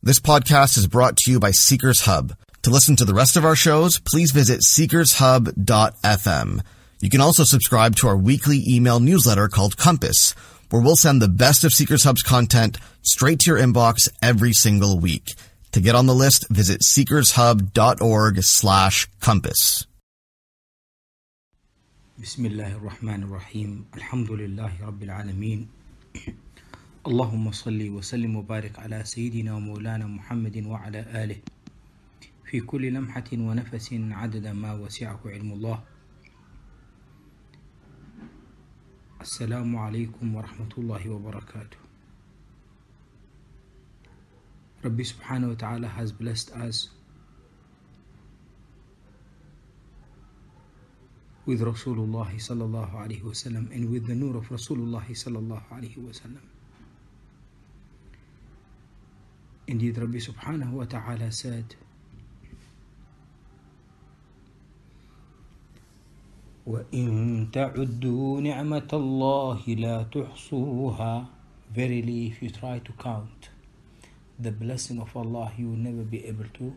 This podcast is brought to you by Seekers Hub. To listen to the rest of our shows, please visit seekershub.fm. You can also subscribe to our weekly email newsletter called Compass, where we'll send the best of Seekers Hub's content straight to your inbox every single week. To get on the list, visit seekershub.org slash compass. Bismillahir Rahmanir اللهم صل وسلم وبارك على سيدنا ومولانا محمد وعلى آله. في كل لمحة ونفس عدد ما وسعه علم الله. السلام عليكم ورحمة الله وبركاته. ربي سبحانه وتعالى has blessed us with Rasulullah الله صلى الله عليه and with the nur of Rasulullah الله صلى الله عليه Indeed, Rabbi subhanahu wa ta'ala said, وَإِن تَعُدُّوا نِعْمَةَ اللَّهِ لَا تُحْصُوهَا Verily, if you try to count the blessing of Allah, you will never be able to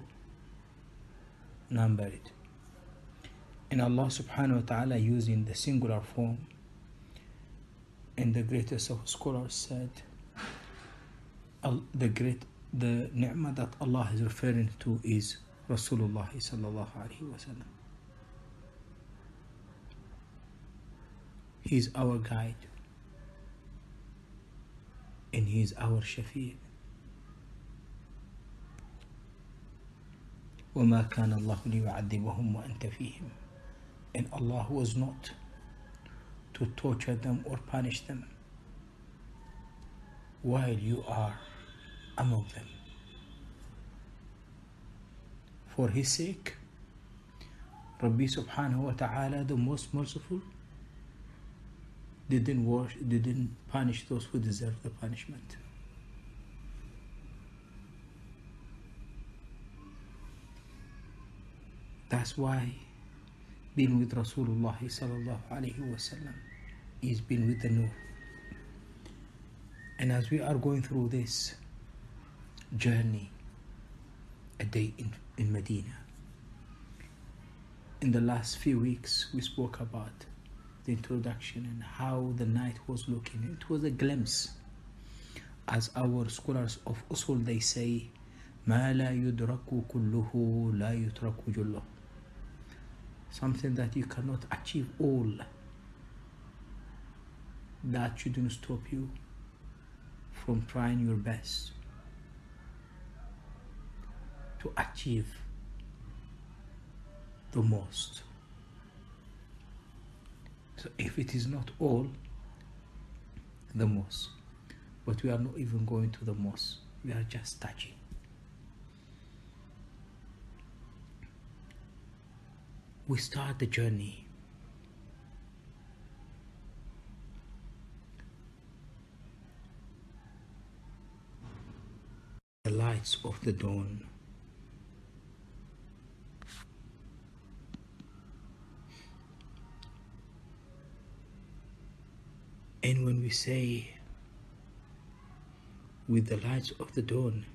number it. And Allah subhanahu wa ta'ala using the singular form, and the greatest of scholars said, the great the ni'mah that Allah is referring to is Rasulullah sallallahu alaihi wasallam. He is our guide and he is our shafi'. وما كان الله ليعذبهم وأنت فيهم and Allah was not to torture them or punish them while you are among them. For his sake, Rabbi subhanahu wa ta'ala, the most merciful, didn't wash, didn't punish those who deserve the punishment. That's why being with Rasulullah sallallahu alayhi wasallam is being with the Nur. And as we are going through this journey, a day in, in Medina, in the last few weeks we spoke about the introduction and how the night was looking. It was a glimpse. As our scholars of Usul they say, ما لا يدرك كله لا يترك جله something that you cannot achieve all that shouldn't stop you from trying your best to achieve the most so if it is not all the most but we are not even going to the most we are just touching we start the journey. The lights of the dawn. And when we say with the lights of the dawn,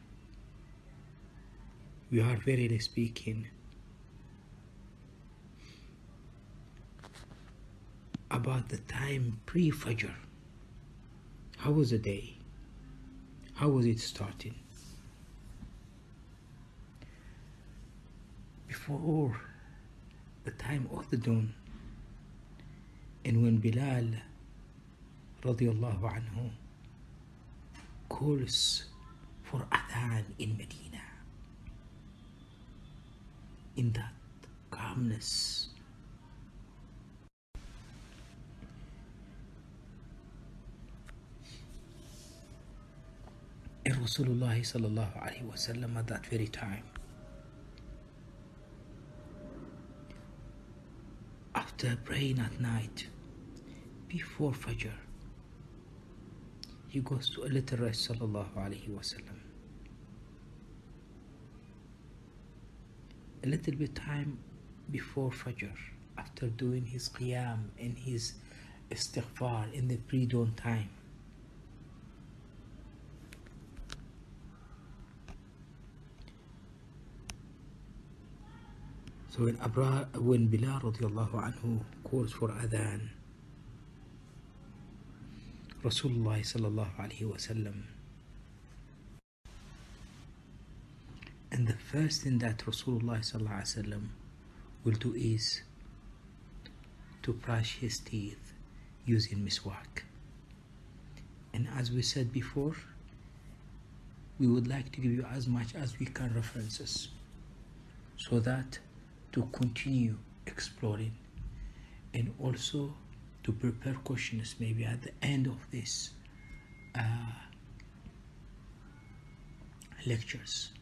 we are verily speaking about the time pre Fajr. How was the day? How was it starting? Before the time of the dawn, and when Bilal radiallahu anhu calls for adhan in Medina, in that calmness and Rasulullah sallallahu alaihi wasallam at that very time. After praying at night, before Fajr, he goes to a little rest sallallahu alaihi wasallam a little bit time before fajr after doing his qiyam and his istighfar in the pre-dawn time. So when Abra, when Bilal radiallahu anhu calls for adhan, Rasulullah sallallahu alayhi wasallam and the first thing that Rasulullah sallallahu alayhi wasallam will do is to brush his teeth using miswak. And as we said before, we would like to give you as much as we can references so that to continue exploring and also to prepare questions maybe at the end of this uh, lectures.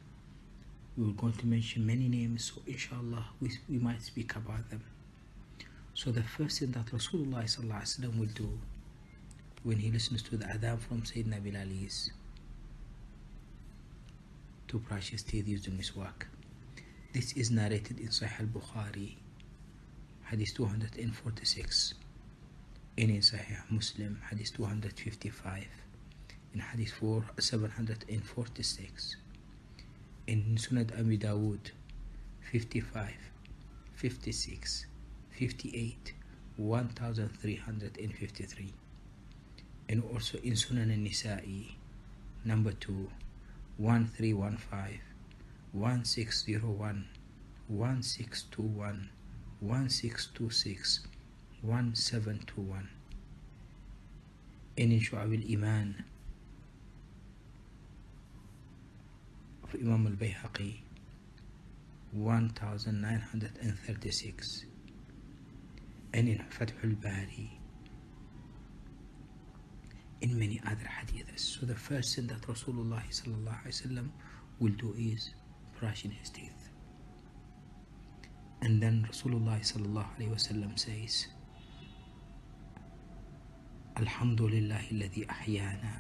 We are going to mention many names so inshallah we, we might speak about them. So the first thing that rasulullah will do when he listens to the adhan from sayyidina bilal is to brush his teeth using miswak. This is narrated in Sahih al-Bukhari, Hadith 246, and in Sahih Muslim, Hadith 255, in Hadith 4, 746, in Sunnah Abi Dawud, 55, 56, 58, 1353, and also in Sunan al-Nisa'i, number 2, 1315, 1601 1621 1626 1721 in شعب الإيمان of Imam al-Bayhaqi 1936 and in Fath al-Bari in many other hadiths so the first thing that Rasulullah sallallahu alaihi wasallam will do is brushing his teeth. And then Rasulullah sallallahu alayhi wasallam says, الحمد لله الذي أحيانا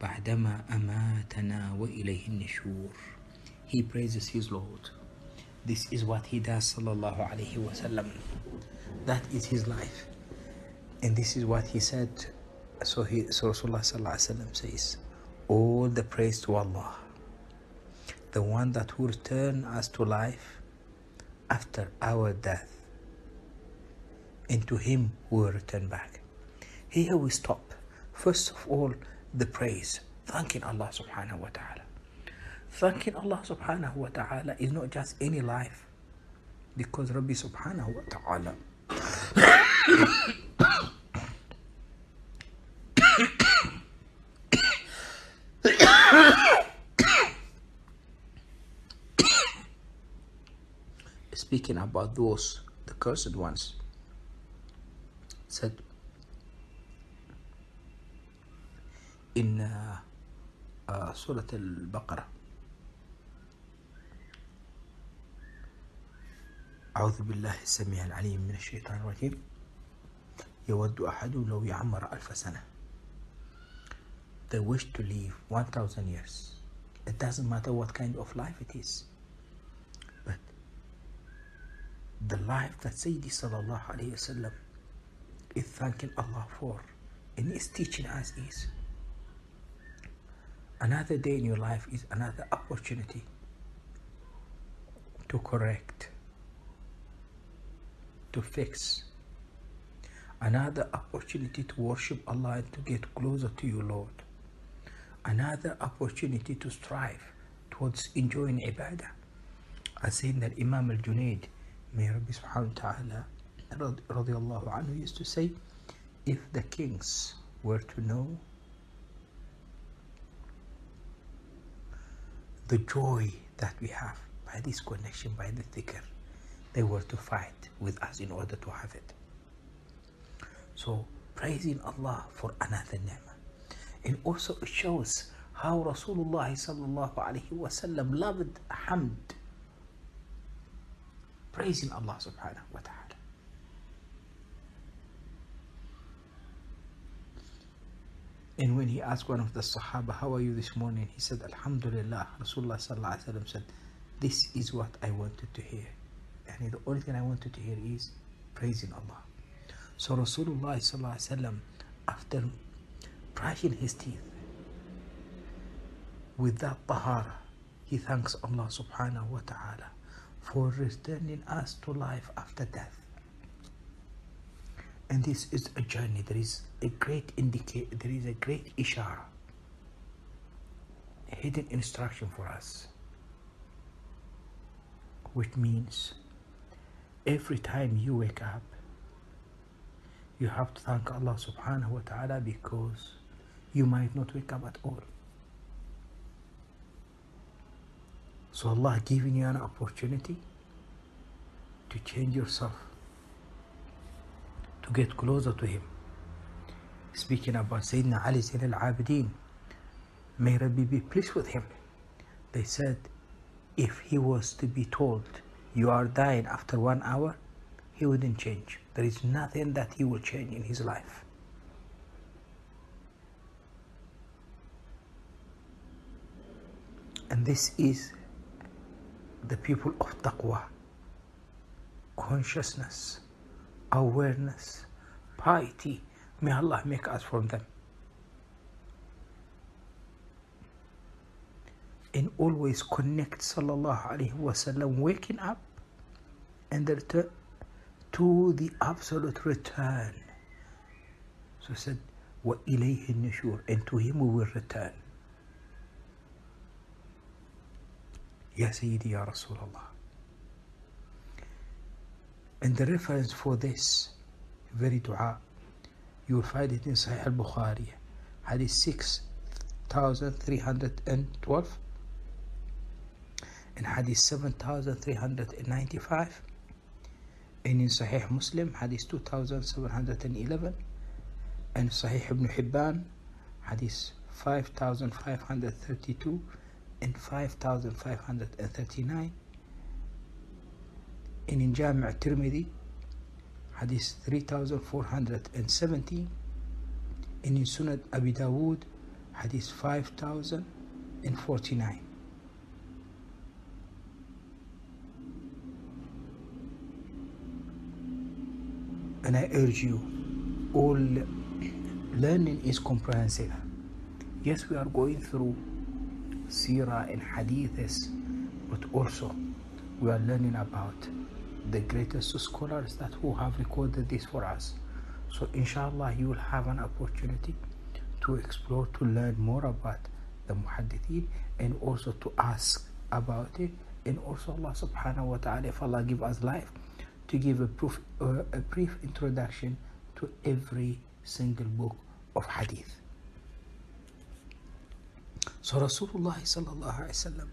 بعدما أماتنا وإليه النشور He praises his Lord. This is what he does sallallahu alayhi wasallam. That is his life. And this is what he said. So, he, so Rasulullah sallallahu alayhi wasallam says, All the praise to Allah the one that will return us to life after our death. And to Him we will return back. Here we stop. First of all, the praise, thanking Allah subhanahu wa ta'ala. Thanking Allah subhanahu wa ta'ala is not just any life, because Rabbi subhanahu wa ta'ala speaking about those, the cursed ones, said uh, uh, Surah Al-Baqarah أعوذ بالله السميع العليم من الشيطان الرجيم يود أحد لو يعمر ألف سنة They wish to live 1000 years It doesn't matter what kind of life it is the life that Sayyidi Sallallahu Alaihi Wasallam is thanking Allah for and is teaching us is another day in your life is another opportunity to correct, to fix, another opportunity to worship Allah and to get closer to you, Lord, another opportunity to strive towards enjoying ibadah. As saying that Imam al Junaid May Rabbi subhanahu wa ta'ala radiallahu anhu used to say, if the kings were to know the joy that we have by this connection, by the dhikr, they were to fight with us in order to have it. So praising Allah for another ni'mah. And also it shows how Rasulullah sallallahu alayhi wa sallam loved hamd praising Allah subhanahu wa ta'ala. And when he asked one of the Sahaba, How are you this morning? He said, Alhamdulillah. Rasulullah said, This is what I wanted to hear. And the only thing I wanted to hear is praising Allah. So Rasulullah after brushing his teeth with that tahara, he thanks Allah subhanahu wa ta'ala for returning us to life after death. And this is a journey. There is a great indicate. There is a great ishara, a hidden instruction for us, which means every time you wake up, you have to thank Allah subhanahu wa ta'ala because you might not wake up at all. So Allah giving you an opportunity to change yourself, to get closer to Him. Speaking about Sayyidina Ali Zain al-Abidin, may Rabbi be pleased with him. They said, if he was to be told, you are dying after one hour, he wouldn't change. There is nothing that he will change in his life. And this is the people of taqwa, consciousness, awareness, piety. May Allah make us from them. And always connect Sallallahu Alaihi Wasallam waking up and the return to the absolute return. So said, وَإِلَيْهِ النُّشُورِ And to him we will return. Ya Sayyidi Ya Rasulullah. And the reference for this very dua, you will find it in Sahih al-Bukhari, Hadith 6312 and Hadith 7395 and in Sahih Muslim Hadith 2711 and Sahih Ibn Hibban Hadith 5532 and 5539 and in Jami' Tirmidhi Hadith 3470 and in Sunan Abi Dawood Hadith 5049 and I urge you all learning is comprehensive. Yes we are going through Sirah and Hadiths but also we are learning about the greatest scholars that who have recorded this for us so inshallah you will have an opportunity to explore to learn more about the muhaddithin and also to ask about it and also Allah subhanahu wa ta'ala if Allah give us life to give a, proof, uh, a brief introduction to every single book of hadith. So Rasulullah sallallahu alaihi wasallam,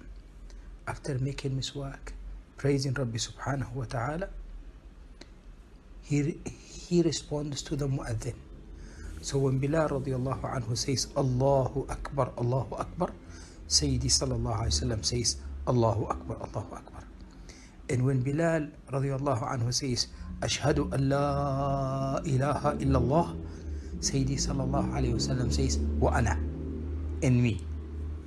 after making miswak, praising Rabbi subhanahu wa ta'ala, he, he responds to the mu'adhin. So when Bilal radiallahu anhu says, Allahu Akbar, Allahu Akbar, Sayyidi sallallahu alaihi wasallam says, Allahu Akbar, Allahu Akbar. And when Bilal radiallahu anhu says, Ashhadu an la ilaha illallah, Sayyidi sallallahu alayhi wasallam says, Wa ana, and me.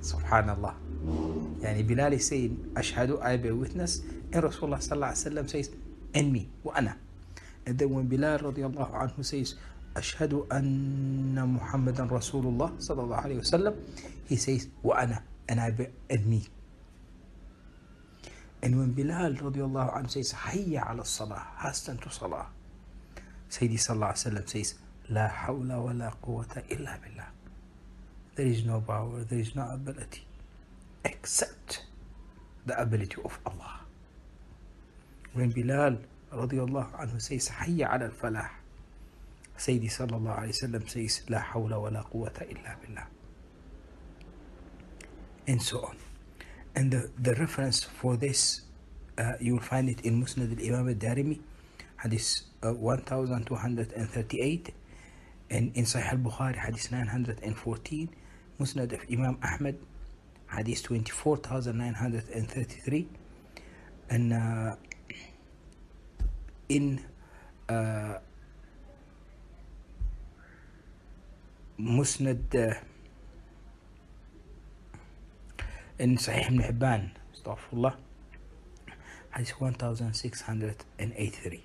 Subhanallah. Yani Bilal is saying, Ashhadu, I bear witness, and Rasulullah sallallahu alayhi wasallam says, and me, wa ana. And then when Bilal radiallahu anhu says, Ashhadu anna Muhammadan Rasulullah sallallahu alayhi wasallam, he says, Wa ana, and I bear, and me. And when Bilal radiallahu anhu says, Hayya ala salah, hasten to salah, Sayyidi sallallahu alayhi wa says, La hawla wa la quwwata illa billah. There is no power, there is no ability except the ability of Allah. When Bilal radiallahu anhu says, Hayya ala al-falah, Sayyidi sallallahu alayhi wa says, La hawla wa la quwwata illa billah. And so on. And the, the reference for this, uh, you will find it in Musnad al-Imam al-Darimi, Hadith uh, 1238, and in Sahih al-Bukhari, Hadith 914, Musnad of Imam Ahmad, Hadith 24,933, and uh, in uh, Musnad uh, in Sahih ibn Hibban, astaghfirullah, Hadith 1683.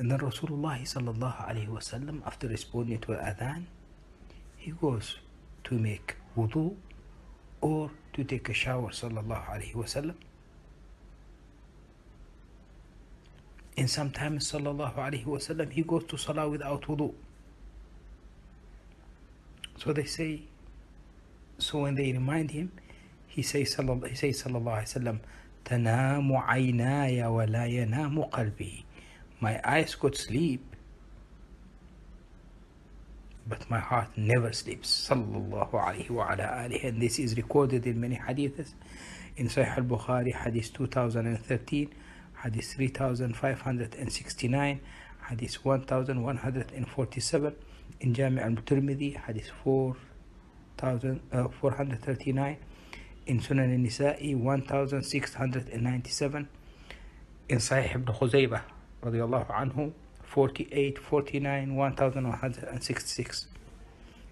And then Rasulullah sallallahu alayhi wasallam, after responding to adhan, he goes to make wudu or to take a shower sallallahu alaihi wasallam and sometimes sallallahu alaihi wasallam he goes to salah without wudu. So they say so when they remind him he says sallallahu he says sallallahu alaihi wasallam tanamu aynaya wa la yanamu qalbi. My eyes could sleep but my heart never sleeps sallallahu alaihi wa ala alihi and this is recorded in many hadiths in Sahih al-Bukhari hadith 2013 hadith 3569 hadith 1147 in Jami' al-Tirmidhi hadith 4000 uh, 439 in Sunan al-Nisa'i 1697 in Sahih ibn Khuzaybah radiyallahu anhu 48, 49, 1166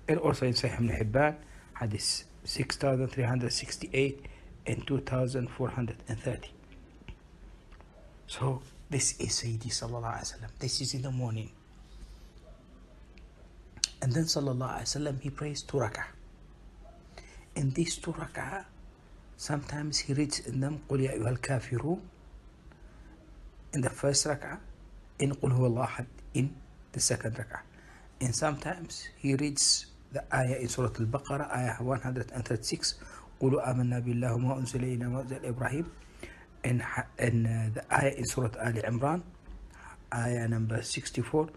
and also in Sahih ibn Hibban hadith 6368 and 2430 so this is Sayyidi sallallahu alaihi wasallam this is in the morning and then sallallahu alaihi wasallam he prays two rak'ah in these two rak'ah sometimes he reads in them قل يا أيها الكافرون in the first rak'ah إن قل هو الله أحد إن the second ركعة. And sometimes he reads the ayah in سورة البقرة ayah 136 قلوا آمنا بالله ما أنزل إلينا ما أنزل إبراهيم. In, in uh, the ayah in سورة آل عمران ayah number 64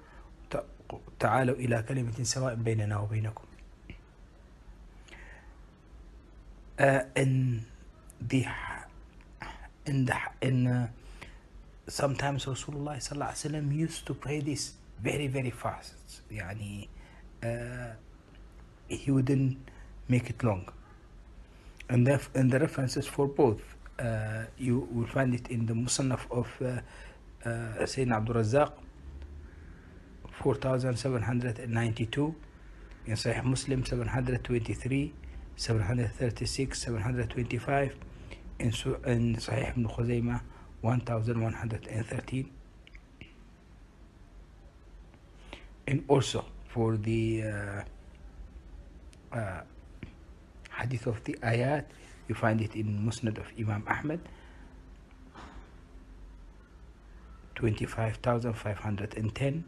تعالوا إلى كلمة سواء بيننا وبينكم uh, in the in the in uh, sometimes Rasulullah sallallahu alaihi wasallam used to pray this very very fast يعني uh, he wouldn't make it long and the, and the references for both uh, you will find it in the Musannaf of uh, uh, Sayyidina Abdul Razzaq 4792 in Sahih Muslim 723 736 725 in, in Sahih Ibn Khuzaymah 1113 and also for the uh, uh, hadith of the ayat you find it in Musnad of Imam Ahmad 25,510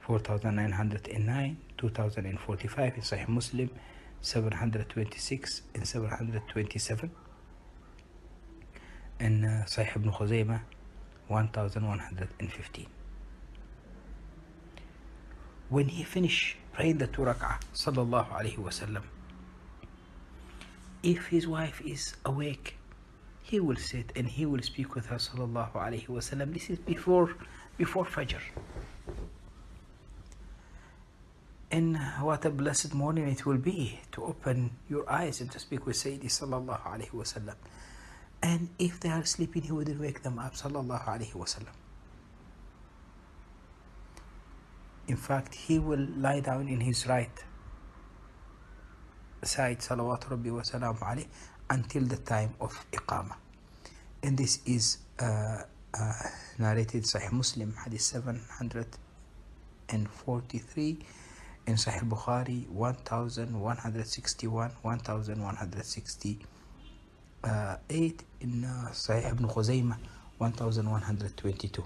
4,909 2,045 in Sahih Muslim 726 and 727 in Sahih Ibn Khuzaymah 1115 when he finished praying the two sallallahu alayhi wasallam if his wife is awake he will sit and he will speak with her sallallahu alayhi wasallam this is before before fajr. And what a blessed morning it will be to open your eyes and to speak with Sayyidi sallallahu alayhi wasallam and if they are sleeping he wouldn't wake them up sallallahu alayhi wasallam in fact he will lie down in his right side salawat rabbi wa until the time of iqamah. And this is uh, uh, narrated Sahih Muslim hadith 743 in Sahih Bukhari 1161 8 in Sahih Ibn Khuzaymah 1122.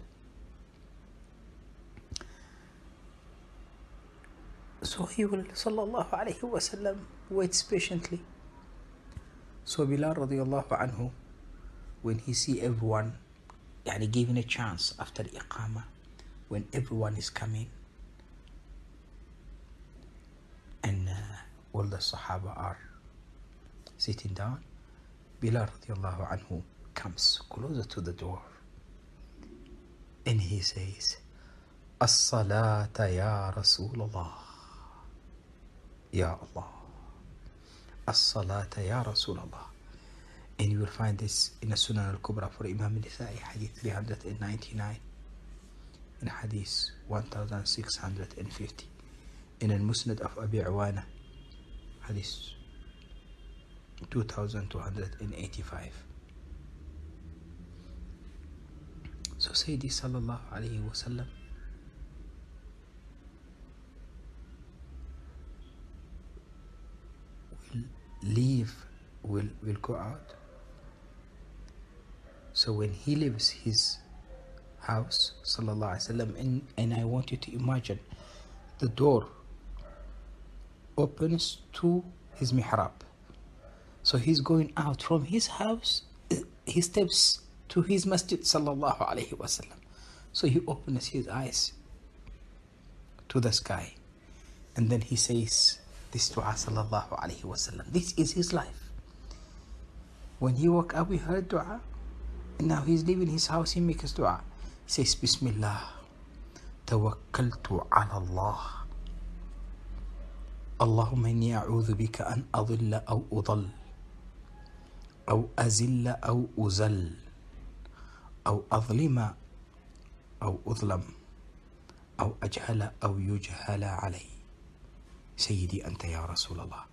So he will, sallallahu alayhi wasallam, waits patiently. So Bilal radiallahu anhu, when he see everyone, yani given a chance after the Iqama, when everyone is coming, and uh, all the Sahaba are sitting down, Bilal radiallahu anhu comes closer to the door and he says, As-salata ya Rasulullah. Ya Allah. As-salata ya Rasulullah. And you will find this in the Sunan al-Kubra for Imam al-Nisa'i, Hadith 399, in Hadith 1650, in the Musnad of Abi Awana, Hadith 2285 so Sayyidi sallallahu alayhi wa sallam will leave will will go out. So when he leaves his house sallallahu alaihi wasallam and, and i want you to imagine the door opens to his mihrab so he's going out from his house he steps to his masjid sallallahu alaihi wasallam so he opens his eyes to the sky and then he says this dua sallallahu alaihi wasallam this is his life when he woke up he heard dua and now he's leaving his house he makes dua he says bismillah توكلت على الله اللهم إني أعوذ بك أن أضل أو أضل أو أزل أو أزل أو أظلم أو أظلم أو أجهل أو يجهل علي. سيدي أنت يا رسول الله.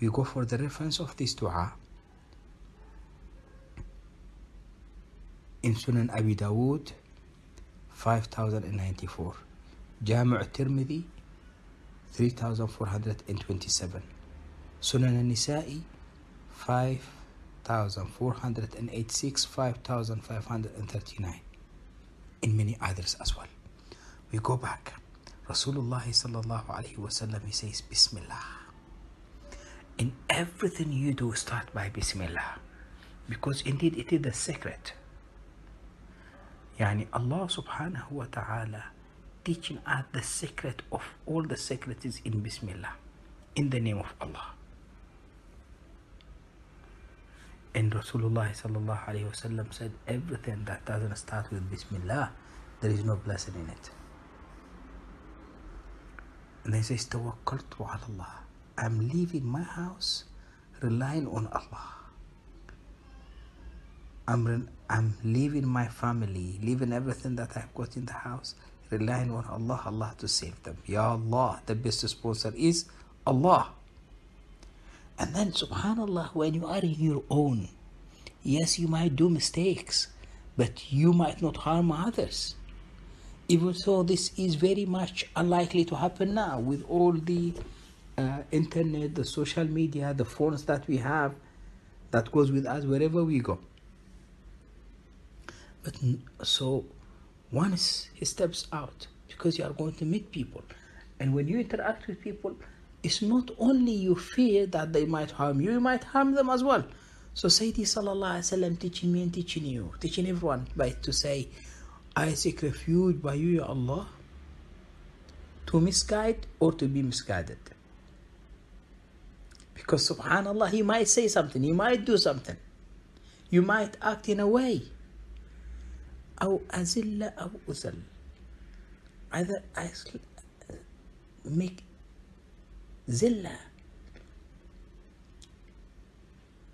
We go for the reference of this dua. In Sunan Abi Dawud 5094 جامع الترمذي 3427 سنن النسائي 5486 5539 in many others as well we go back Rasulullah sallallahu alayhi wasallam he says Bismillah in everything you do start by Bismillah because indeed it is the secret يعني Allah subhanahu wa ta'ala teaching us the secret of all the secrets is in Bismillah in the name of Allah And Rasulullah sallallahu alayhi wasallam said, everything that doesn't start with Bismillah, there is no blessing in it. And then says, Tawakkaltu ala Allah. I'm leaving my house relying on Allah. I'm, I'm leaving my family, leaving everything that I've got in the house, relying on Allah, Allah to save them. Ya Allah, the best sponsor is Allah. And then, subhanAllah, when you are in your own, yes, you might do mistakes, but you might not harm others. Even though this is very much unlikely to happen now with all the uh, internet, the social media, the phones that we have that goes with us wherever we go. But so once he steps out, because you are going to meet people, and when you interact with people, it's not only you fear that they might harm you, you might harm them as well. So Sayyidi Sallallahu Alaihi Wasallam teaching me and teaching you, teaching everyone by to say, I seek refuge by you, Ya Allah, to misguide or to be misguided. Because subhanallah, he might say something, he might do something. You might act in a way. أو أزل أو أزل either I sl- make زلة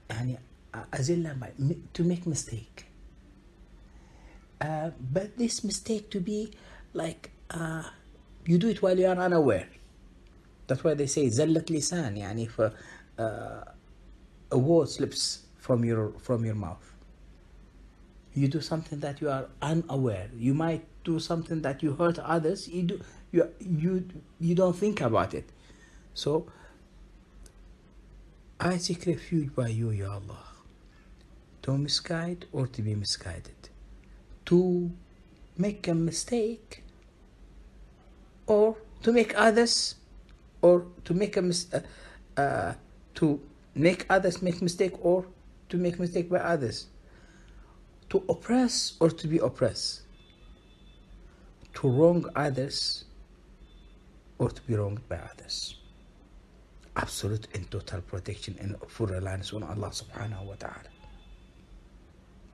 يعني أزل my- to make mistake uh, but this mistake to be like uh, you do it while you are unaware that's why they say زلة لسان يعني if a, uh, a word slips from your from your mouth you do something that you are unaware you might do something that you hurt others you do you you you don't think about it so i seek refuge by you ya allah. To misguide or to be misguided. To make a mistake or to make others or to make a mis- uh, uh, to make others make mistake or to make mistake by others. To oppress or to be oppressed, to wrong others or to be wronged by others. Absolute and total protection and full reliance on Allah subhanahu wa ta'ala.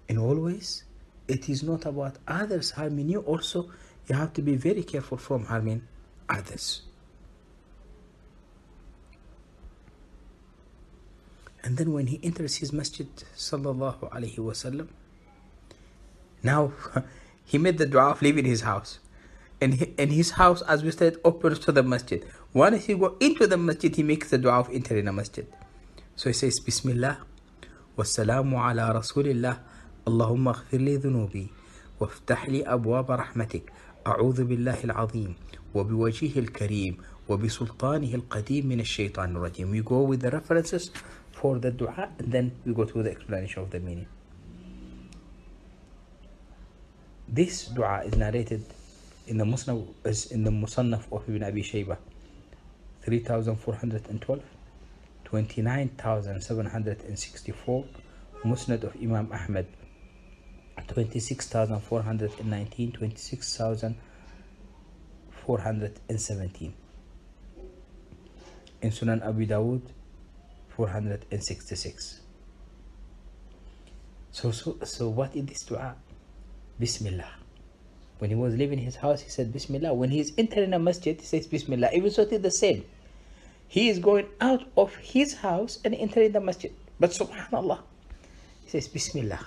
And always, it is not about others harming you, also, you have to be very careful from harming others. And then when he enters his masjid, sallallahu alayhi wasallam, now he made the dua of leaving his house. And, he, and his house, as we said, opens to the masjid. Once he go into the masjid, he makes the dua of entering a masjid. So he says, Bismillah, على رسول الله اللهم اغفر لي ذنوبي وافتح لي أبواب رحمتك أعوذ بالله العظيم وبوجهه الكريم وبسلطانه القديم من الشيطان الرجيم. We go with the references for the dua and then we go to the explanation of the meaning. This dua is narrated in the the Musannaf of Ibn Abi Shaybah 3412 29764 Musnad of Imam Ahmad 26419 26417 in Sunan Abu Dawud 466 so so so what is this dua? Bismillah. When he was leaving his house he said Bismillah. When he is entering a masjid he says Bismillah. Even so it is the same he is going out of his house and entering the masjid. But subhanallah. He says Bismillah.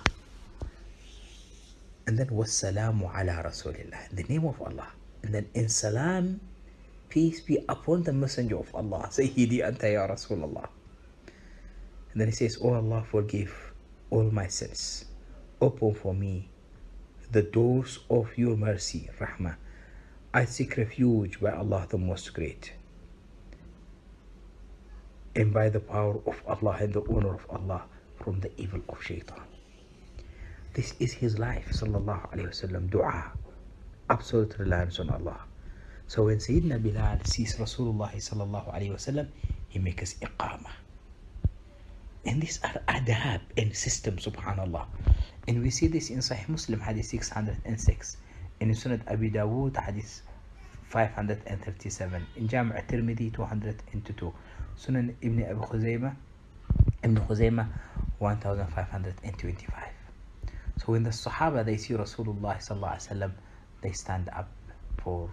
And then wassalamu ala rasulillah. In the name of Allah. And then in salam peace be upon the messenger of Allah. Sayyidi anta ya rasulullah. And then he says oh Allah forgive all my sins. Open for me the doors of your mercy rahmah. I seek refuge by Allah the most great and by the power of Allah and the honor of Allah from the evil of shaitan this is his life, sallallahu alayhi wasallam. Dua, absolute reliance on Allah. So when Sayyidina Bilal sees Rasulullah sallallahu alayhi wasallam, he makes iqamah. And these are adab and system, subhanallah. And we see this in Sahih Muslim, hadith 606. In Sunan Abi Dawood, hadith 537. In Jami' al-Tirmidhi, 202. Sunan Ibn Abi Khuzaymah, Ibn Khuzaymah, 1525. So when the Sahaba they see Rasulullah sallallahu they stand up for.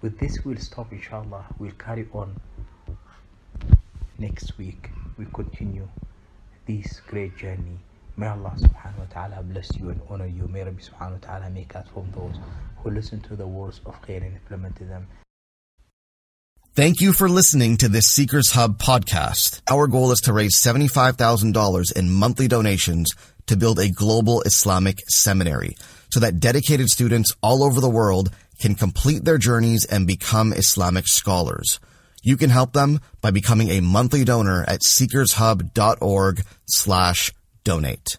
With this, we'll stop. Inshallah, we'll carry on next week. We continue this great journey. May Allah subhanahu wa ta'ala bless you and honor you. May Rabbi subhanahu wa ta'ala make us from those who listen to the words of khair and implement them. Thank you for listening to this Seekers Hub podcast. Our goal is to raise $75,000 in monthly donations to build a global Islamic seminary so that dedicated students all over the world can complete their journeys and become Islamic scholars. You can help them by becoming a monthly donor at seekershub.org slash donate.